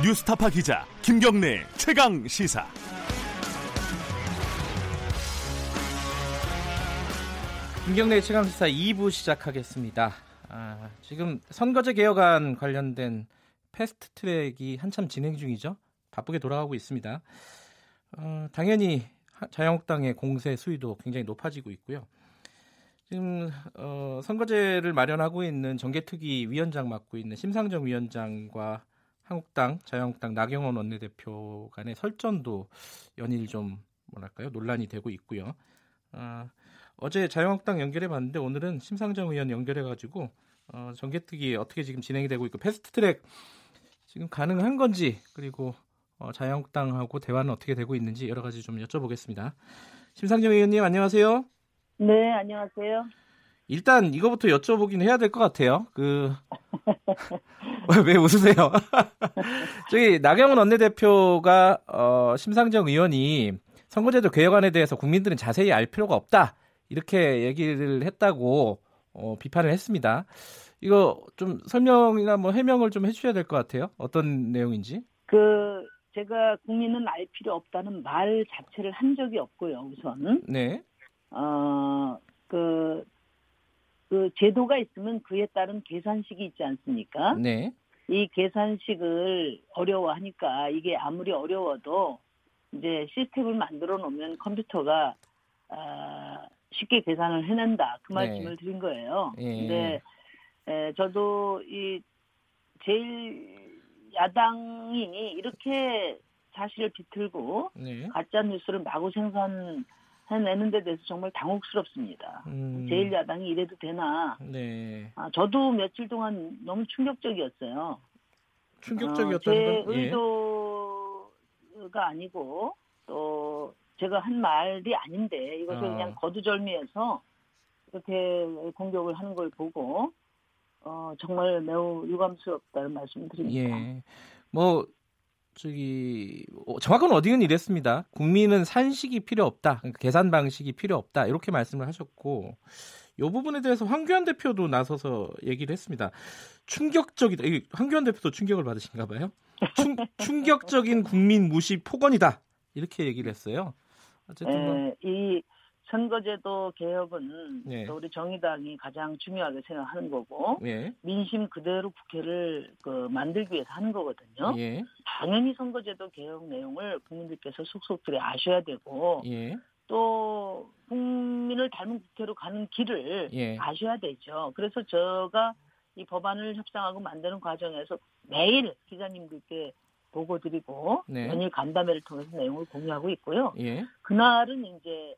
뉴스타파 기자 김경래 최강 시사. 김경래 최강 시사 2부 시작하겠습니다. 아, 지금 선거제 개혁안 관련된 패스트 트랙이 한참 진행 중이죠. 바쁘게 돌아가고 있습니다. 어, 당연히 자유한국당의 공세 수위도 굉장히 높아지고 있고요. 지금 어, 선거제를 마련하고 있는 정개특위 위원장 맡고 있는 심상정 위원장과 한국당, 자유한국당 나경원 원내대표 간의 설전도 연일 좀 뭐랄까요 논란이 되고 있고요. 어, 어제 자유한국당 연결해 봤는데 오늘은 심상정 의원 연결해 가지고 어, 정개특위 어떻게 지금 진행이 되고 있고 패스트트랙 지금 가능한 건지 그리고 어, 자유한국당하고 대화는 어떻게 되고 있는지 여러 가지 좀 여쭤보겠습니다. 심상정 의원님 안녕하세요. 네, 안녕하세요. 일단 이거부터 여쭤보긴 해야 될 것 같아요. 그 왜 웃으세요? 저기 나경원 원내대표가 어, 심상정 의원이 선거제도 개혁안에 대해서 국민들은 자세히 알 필요가 없다 이렇게 얘기를 했다고 어, 비판을 했습니다. 이거 좀 설명이나 뭐 해명을 좀 해주셔야 될 것 같아요. 어떤 내용인지. 그 제가 국민은 알 필요 없다는 말 자체를 한 적이 없고요. 우선. 네. 어그 그 제도가 있으면 그에 따른 계산식이 있지 않습니까? 네. 이 계산식을 어려워하니까 이게 아무리 어려워도 이제 시스템을 만들어 놓으면 컴퓨터가 아, 쉽게 계산을 해낸다 그 말씀을 네. 드린 거예요. 예. 근데 에, 저도 이 제일 야당이 이렇게 사실을 비틀고 네. 가짜 뉴스를 마구 생산 해내는 데 대해서 정말 당혹스럽습니다. 음, 제일 야당이 이래도 되나? 네. 아, 저도 며칠 동안 너무 충격적이었어요. 충격적이었다는 어, 제건 예. 의도가 아니고 또 제가 한 말이 아닌데 이것을 어. 그냥 거두절미해서 이렇게 공격을 하는 걸 보고 어, 정말 매우 유감스럽다는 말씀을 드립니다. 예. 뭐 저기 어, 정확한 어디는 이랬습니다. 국민은 산식이 필요 없다. 그러니까 계산 방식이 필요 없다. 이렇게 말씀을 하셨고 이 부분에 대해서 황교안 대표도 나서서 얘기를 했습니다. 충격적이다. 이 황교안 대표도 충격을 받으신가 봐요. 충, 충격적인 국민 무시 폭언이다. 이렇게 얘기를 했어요. 어쨌든 뭐, 에, 이 선거제도 개혁은 네. 또 우리 정의당이 가장 중요하게 생각하는 거고 예. 민심 그대로 국회를 그 만들기 위해서 하는 거거든요. 예. 당연히 선거제도 개혁 내용을 국민들께서 속속들이 아셔야 되고 예. 또 국민을 닮은 국회로 가는 길을 예. 아셔야 되죠. 그래서 제가 이 법안을 협상하고 만드는 과정에서 매일 기자님들께 보고 드리고 네. 연일 간담회를 통해서 내용을 공유하고 있고요. 예. 그날은 이제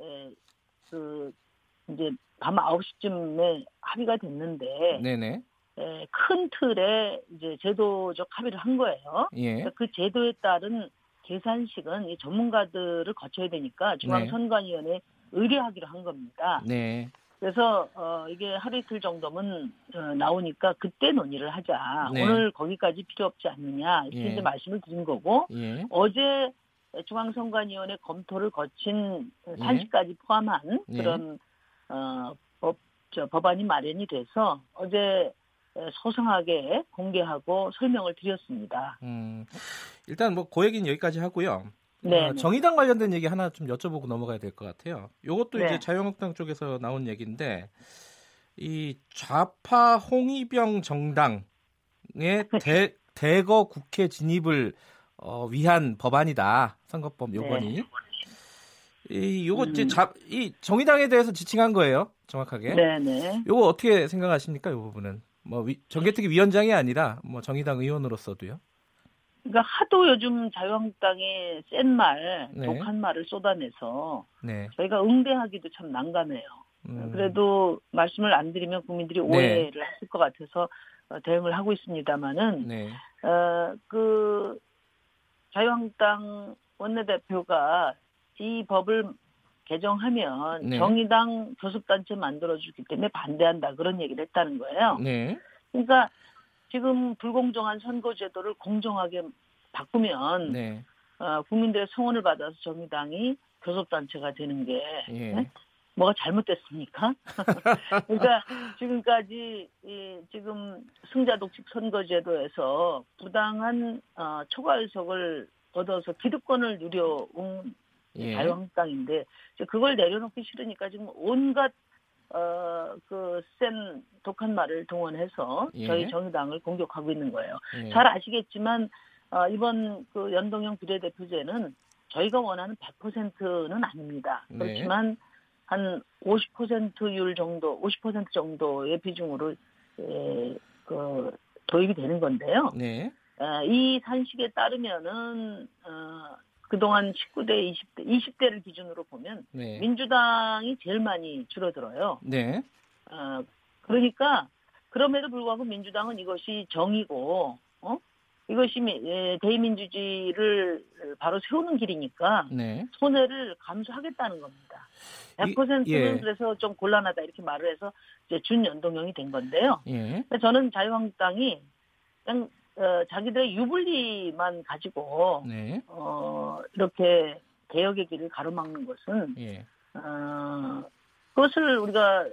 에, 그 이제 밤 9시쯤에 합의가 됐는데 네네. 에, 큰 틀에 이제 제도적 합의를 한 거예요. 예. 그러니까 그 제도에 따른 계산식은 이 전문가들을 거쳐야 되니까 중앙선관위원회에 의뢰하기로 한 겁니다. 네. 그래서 어, 이게 하루 이틀 정도면 어, 나오니까 그때 논의를 하자. 네. 오늘 거기까지 필요 없지 않느냐 이렇게 예. 이제 말씀을 드린 거고 예. 어제 중앙선관위원회 검토를 거친 산시까지 포함한 예. 그런 어, 법, 저, 법안이 마련이 돼서 어제 소상하게 공개하고 설명을 드렸습니다. 음, 일단 뭐 고얘기는 여기까지 하고요. 네, 어, 네. 정의당 관련된 얘기 하나 좀 여쭤보고 넘어가야 될 것 같아요. 이것도 네. 이제 자유한국당 쪽에서 나온 얘기인데 이 좌파 홍위병 정당의 대, 대거 국회 진입을 어, 위한 법안이다. 선거법 요건이. 이 요거 이제 네. 음. 자, 이 정의당에 대해서 지칭한 거예요. 정확하게. 네, 네. 요거 어떻게 생각하십니까? 이 부분은. 뭐 위, 정개특위 위원장이 아니라 뭐 정의당 의원으로서도요. 그러니까 하도 요즘 자유한국당이 센 말, 네. 독한 말을 쏟아내서 네. 저희가 응대하기도 참 난감해요. 음, 그래도 말씀을 안 드리면 국민들이 오해를 하실 것 같아서 어, 대응을 하고 있습니다만은 네. 어, 그 자유한국당 원내대표가 이 법을 개정하면 네. 정의당 교섭단체 만들어주기 때문에 반대한다 그런 얘기를 했다는 거예요. 네. 그러니까 지금 불공정한 선거제도를 공정하게 바꾸면 네. 어, 국민들의 성원을 받아서 정의당이 교섭단체가 되는 게 예. 네? 뭐가 잘못됐습니까? 그러니까 지금까지 이 지금 승자 독식 선거제도에서 부당한 어, 초과 의석을 얻어서 기득권을 누려온 예. 자유한국당인데 그걸 내려놓기 싫으니까 지금 온갖 어그센 독한 말을 동원해서 예. 저희 정의당을 공격하고 있는 거예요. 예. 잘 아시겠지만 어, 이번 그 연동형 비례대표제는 저희가 원하는 100%는 아닙니다. 네. 그렇지만 한 50%율 정도, 50% 정도의 비중으로 에, 그 도입이 되는 건데요. 네. 어, 이 산식에 따르면은 어, 그동안 19대, 20대, 20대를 기준으로 보면 네. 민주당이 제일 많이 줄어들어요. 네. 어, 그러니까 그럼에도 불구하고 민주당은 이것이 정이고 어? 이것이 미- 예, 대의민주주의를 바로 세우는 길이니까 네. 손해를 감수하겠다는 겁니다. 이- 100%는 예. 그래서 좀 곤란하다 이렇게 말을 해서 이제 준연동형이 된 건데요. 예. 저는 자유한국당이 그냥 어, 자기들의 유불리만 가지고 네. 어, 이렇게 개혁의 길을 가로막는 것은 예. 어, 그것을 우리가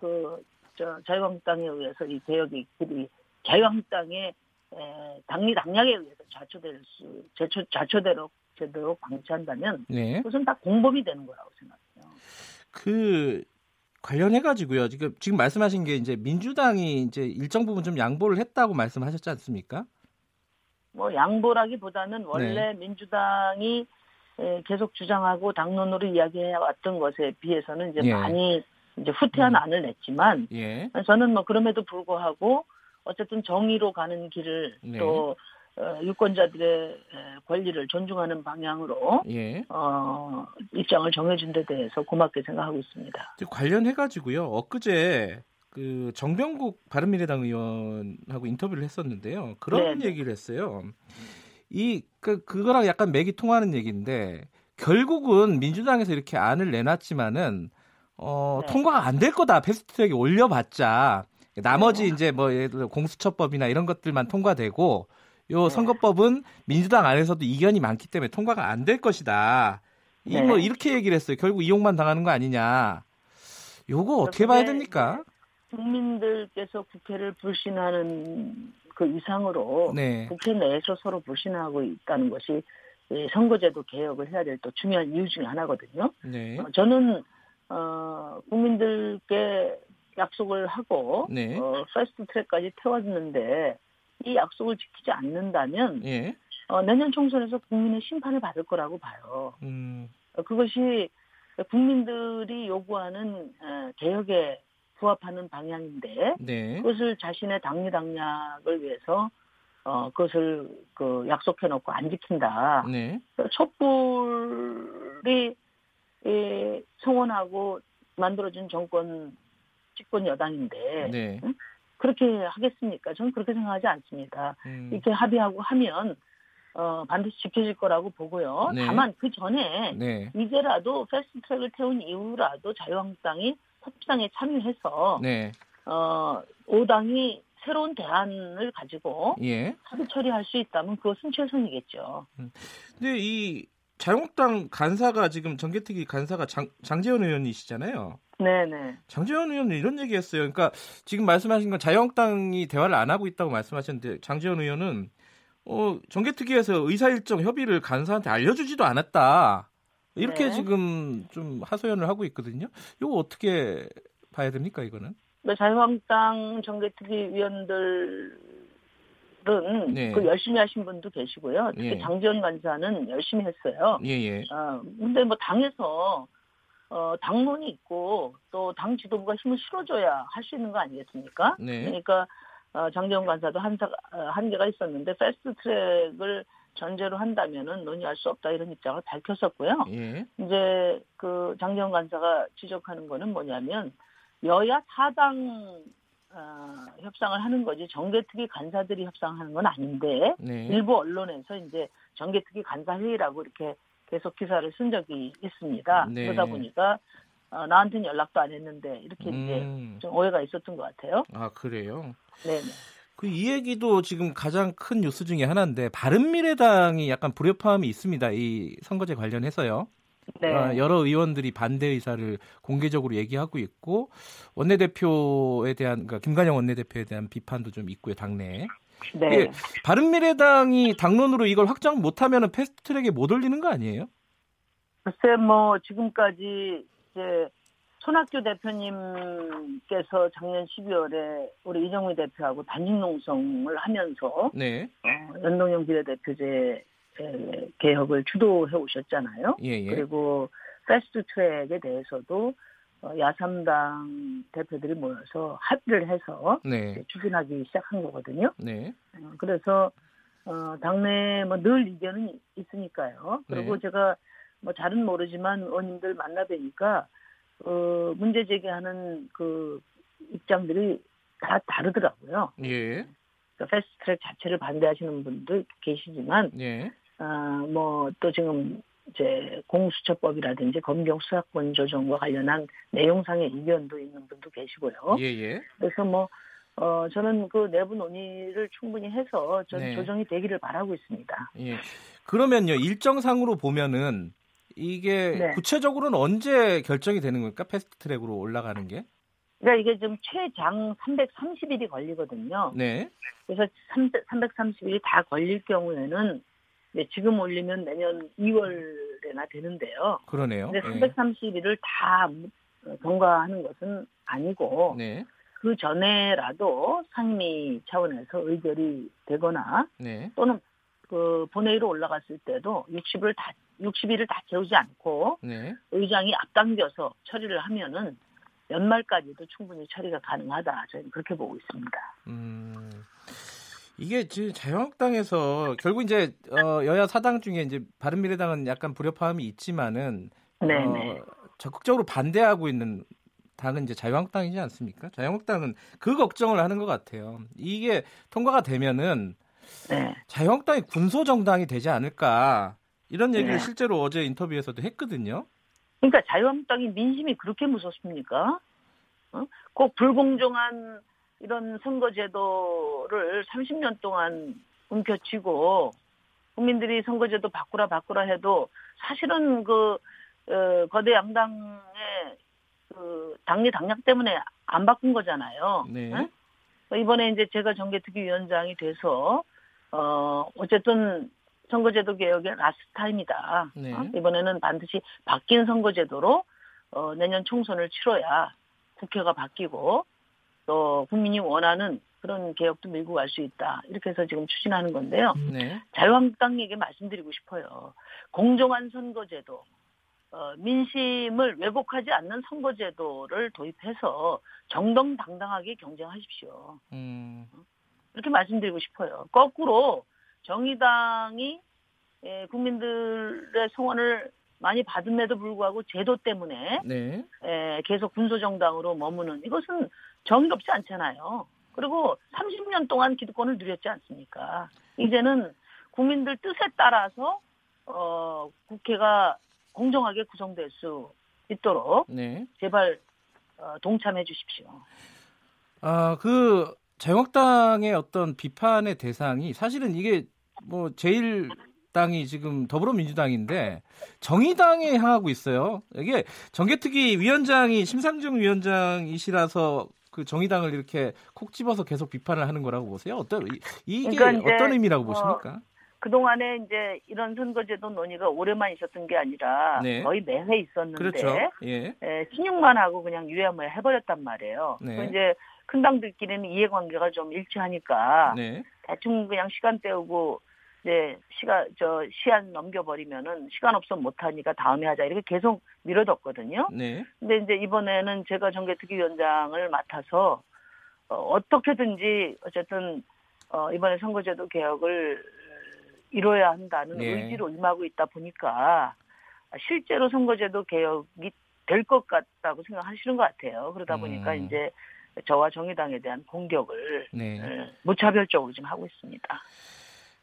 그 저, 자유한국당에 의해서 이 개혁의 길이 자유한국당의 에, 당리 당략에 의해서 좌초될 수 좌초, 좌초대로 제대로 방치한다면 네. 그것은 다 공범이 되는 거라고 생각해요. 그 관련해 가지고요. 지금 지금 말씀하신 게 이제 민주당이 이제 일정 부분 좀 양보를 했다고 말씀하셨지 않습니까? 뭐 양보라기보다는 원래 네. 민주당이 에, 계속 주장하고 당론으로 이야기해 왔던 것에 비해서는 이제 예. 많이 이제 후퇴한 음. 안을 냈지만 예. 저는 뭐 그럼에도 불구하고 어쨌든 정의로 가는 길을 네. 또 어, 유권자들의 에, 권리를 존중하는 방향으로 예. 어, 입장을 정해준 데 대해서 고맙게 생각하고 있습니다. 관련해 가지고요. 엊그제 그 정병국 바른미래당 의원하고 인터뷰를 했었는데요. 그런 네, 네. 얘기를 했어요. 이 그 그거랑 약간 맥이 통하는 얘기인데 결국은 민주당에서 이렇게 안을 내놨지만은 어, 네. 통과가 안 될 거다. 패스트트랙에 올려봤자 나머지 네. 이제 뭐 예를 들어 공수처법이나 이런 것들만 통과되고 요 네. 선거법은 민주당 안에서도 이견이 많기 때문에 통과가 안 될 것이다. 이 네. 뭐 이렇게 얘기를 했어요. 결국 이용만 당하는 거 아니냐. 요거 어떻게 봐야 됩니까? 국민들께서 국회를 불신하는 그 이상으로 네. 국회 내에서 서로 불신하고 있다는 것이 이 선거제도 개혁을 해야 될 또 중요한 이유 중에 하나거든요. 네. 어, 저는 어, 국민들께 약속을 하고 네. 어, 패스트 트랙까지 태웠는데 이 약속을 지키지 않는다면 예. 어, 내년 총선에서 국민의 심판을 받을 거라고 봐요. 음. 어, 그것이 국민들이 요구하는 어, 개혁에 부합하는 방향인데 네. 그것을 자신의 당리 당략을 위해서 어, 그것을 그 약속해 놓고 안 지킨다. 네. 촛불이 이, 성원하고 만들어준 정권 집권 여당인데 네. 그렇게 하겠습니까? 저는 그렇게 생각하지 않습니다. 음. 이렇게 합의하고 하면 어, 반드시 지켜질 거라고 보고요. 네. 다만 그 전에 네. 이제라도 패스트트랙을 태운 이후라도 자유한국당이 협상에 참여해서 네. 어, 5당이 새로운 대안을 가지고 예. 합의 처리할 수 있다면 그것은 최선이겠죠. 근데 이 자유한국당 간사가 지금 정개특위 간사가 장, 장재현 의원이시잖아요. 네네. 장재현 의원은 이런 얘기했어요. 그러니까 지금 말씀하신 건 자유한국당이 대화를 안 하고 있다고 말씀하셨는데 장재현 의원은 어, 정개특위에서 의사 일정 협의를 간사한테 알려주지도 않았다. 이렇게 네. 지금 좀 하소연을 하고 있거든요. 이거 어떻게 봐야 됩니까 이거는? 그 자유한국당 정개특위 위원들은 네. 그 열심히 하신 분도 계시고요. 특히 예. 장지원 간사는 열심히 했어요. 예예. 어, 근데 뭐 당에서 어, 당론이 있고 또 당 지도부가 힘을 실어줘야 할 수 있는 거 아니겠습니까? 네. 그러니까 어, 장재원 간사도 한사, 어, 한계가 있었는데 패스트 트랙을 전제로 한다면은 논의할 수 없다 이런 입장을 밝혔었고요. 예. 이제 그 장재원 간사가 지적하는 거는 뭐냐면 여야 사당 어, 협상을 하는 거지 정개특위 간사들이 협상하는 건 아닌데 네. 일부 언론에서 이제 정개특위 간사 회의라고 이렇게 계속 기사를 쓴 적이 있습니다. 네. 그러다 보니까 어, 나한테는 연락도 안 했는데 이렇게 이제 음. 좀 오해가 있었던 것 같아요. 아 그래요. 네네. 그 이 얘기도 지금 가장 큰 뉴스 중에 하나인데 바른미래당이 약간 불협화음이 있습니다. 이 선거제 관련해서요. 네. 어, 여러 의원들이 반대 의사를 공개적으로 얘기하고 있고 원내대표에 대한 그러니까 김관영 원내대표에 대한 비판도 좀 있고요 당내에. 네. 예, 바른미래당이 당론으로 이걸 확정 못하면 패스트트랙에 못 올리는 거 아니에요? 글쎄 뭐 지금까지 이제 손학규 대표님께서 작년 12월에 우리 이정미 대표하고 단식 농성을 하면서 네. 어, 연동형 비례대표제 에, 개혁을 주도해 오셨잖아요. 예, 예. 그리고 패스트 트랙에 대해서도 어, 야삼당 대표들이 모여서 합의를 해서 네. 추진하기 시작한 거거든요. 네. 어, 그래서 어, 당내 뭐 늘 이견은 있으니까요. 그리고 네. 제가 뭐 잘은 모르지만 의원님들 만나 뵈니까 어, 문제 제기하는 그 입장들이 다 다르더라고요. 예. 그러니까 패스트트랙 자체를 반대하시는 분도 계시지만 예. 아, 뭐또 지금 이제 공수처법이라든지 검경 수사권 조정과 관련한 내용상의 이견도 있는 분도 계시고요. 예, 예. 그래서 뭐 어, 저는 그 내부 논의를 충분히 해서 전 네. 조정이 되기를 바라고 있습니다. 예. 그러면요. 일정상으로 보면은 이게 네. 구체적으로는 언제 결정이 되는 겁니까? 패스트트랙으로 올라가는 게? 그러니까 이게 지금 최장 330일이 걸리거든요. 네. 그래서 330일이 다 걸릴 경우에는 이제 지금 올리면 내년 2월에나 되는데요. 그러네요. 근데 예. 330일을 다 통과하는 것은 아니고 네. 그 전에라도 상임위 차원에서 의결이 되거나 네. 또는 그 본회의로 올라갔을 때도 60을 다 60일을 다 채우지 않고 네. 의장이 앞당겨서 처리를 하면은 연말까지도 충분히 처리가 가능하다. 저는 그렇게 보고 있습니다. 음. 이게 지금 자유한국당에서 결국 이제 어, 여야 사당 중에 이제 바른미래당은 약간 불협화음이 있지만은. 어, 적극적으로 반대하고 있는 당은 이제 자유한국당이지 않습니까? 자유한국당은 그 걱정을 하는 것 같아요. 이게 통과가 되면은 네. 자유한국당이 군소 정당이 되지 않을까 이런 얘기를 네. 실제로 어제 인터뷰에서도 했거든요. 그러니까 자유한국당이 민심이 그렇게 무섭습니까? 어? 꼭 불공정한 이런 선거제도를 30년 동안 움켜쥐고 국민들이 선거제도 바꾸라 바꾸라 해도 사실은 그 어, 거대 양당의 그 당리 당략 때문에 안 바꾼 거잖아요. 네. 응? 이번에 이제 제가 정계특위위원장이 돼서 어 어쨌든 선거제도 개혁의 last time이다. 네. 어? 이번에는 반드시 바뀐 선거제도로 어, 내년 총선을 치러야 국회가 바뀌고 또 국민이 원하는 그런 개혁도 밀고 갈 수 있다. 이렇게 해서 지금 추진하는 건데요. 네. 자유한국당에게 말씀드리고 싶어요. 공정한 선거제도, 어, 민심을 왜곡하지 않는 선거제도를 도입해서 정정당당하게 경쟁하십시오. 음. 이렇게 말씀드리고 싶어요. 거꾸로 정의당이 예, 국민들의 성원을 많이 받음에도 불구하고 제도 때문에 네. 예, 계속 군소정당으로 머무는 이것은 정의롭지 않잖아요. 그리고 30년 동안 기득권을 누렸지 않습니까? 이제는 국민들 뜻에 따라서 어, 국회가 공정하게 구성될 수 있도록 네. 제발 어, 동참해 주십시오. 아, 그 자유한국당의 어떤 비판의 대상이 사실은 이게 뭐 제일 당이 지금 더불어민주당인데 정의당에 향하고 있어요. 이게 정개특위 위원장이 심상정 위원장이시라서 그 정의당을 이렇게 콕 집어서 계속 비판을 하는 거라고 보세요. 어떤 이- 이게 그러니까 어떤 의미라고 어, 보십니까? 그동안에 이제 이런 선거제도 논의가 오래만 있었던 게 아니라 네. 거의 매회 있었는데 그렇죠. 예. 에, 신용만 하고 그냥 유야무야 해버렸단 말이에요. 네. 그 이제 큰 당들끼리는 이해관계가 좀 일치하니까 네. 대충 그냥 시간 때우고 이제 시간 저 시간 넘겨버리면은 시간 없어 못하니까 다음에 하자 이렇게 계속 미뤄뒀거든요. 네. 근데 이제 이번에는 제가 정개특위위원장을 맡아서 어, 어떻게든지 어쨌든 어, 이번에 선거제도 개혁을 이뤄야 한다는 네. 의지로 임하고 있다 보니까 실제로 선거제도 개혁이 될 것 같다고 생각하시는 것 같아요. 그러다 보니까 음. 이제 저와 정의당에 대한 공격을 네. 에, 무차별적으로 지금 하고 있습니다.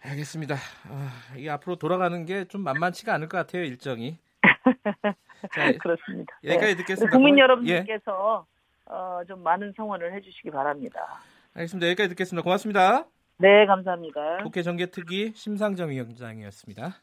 알겠습니다. 아, 이게 앞으로 돌아가는 게 좀 만만치가 않을 것 같아요, 일정이. 자, 그렇습니다. 여기까지 네. 듣겠습니다. 국민 고마- 예. 여러분들께서 어, 좀 많은 성원을 해주시기 바랍니다. 알겠습니다. 여기까지 듣겠습니다. 고맙습니다. 네, 감사합니다. 국회 정개특위 심상정 위원장이었습니다.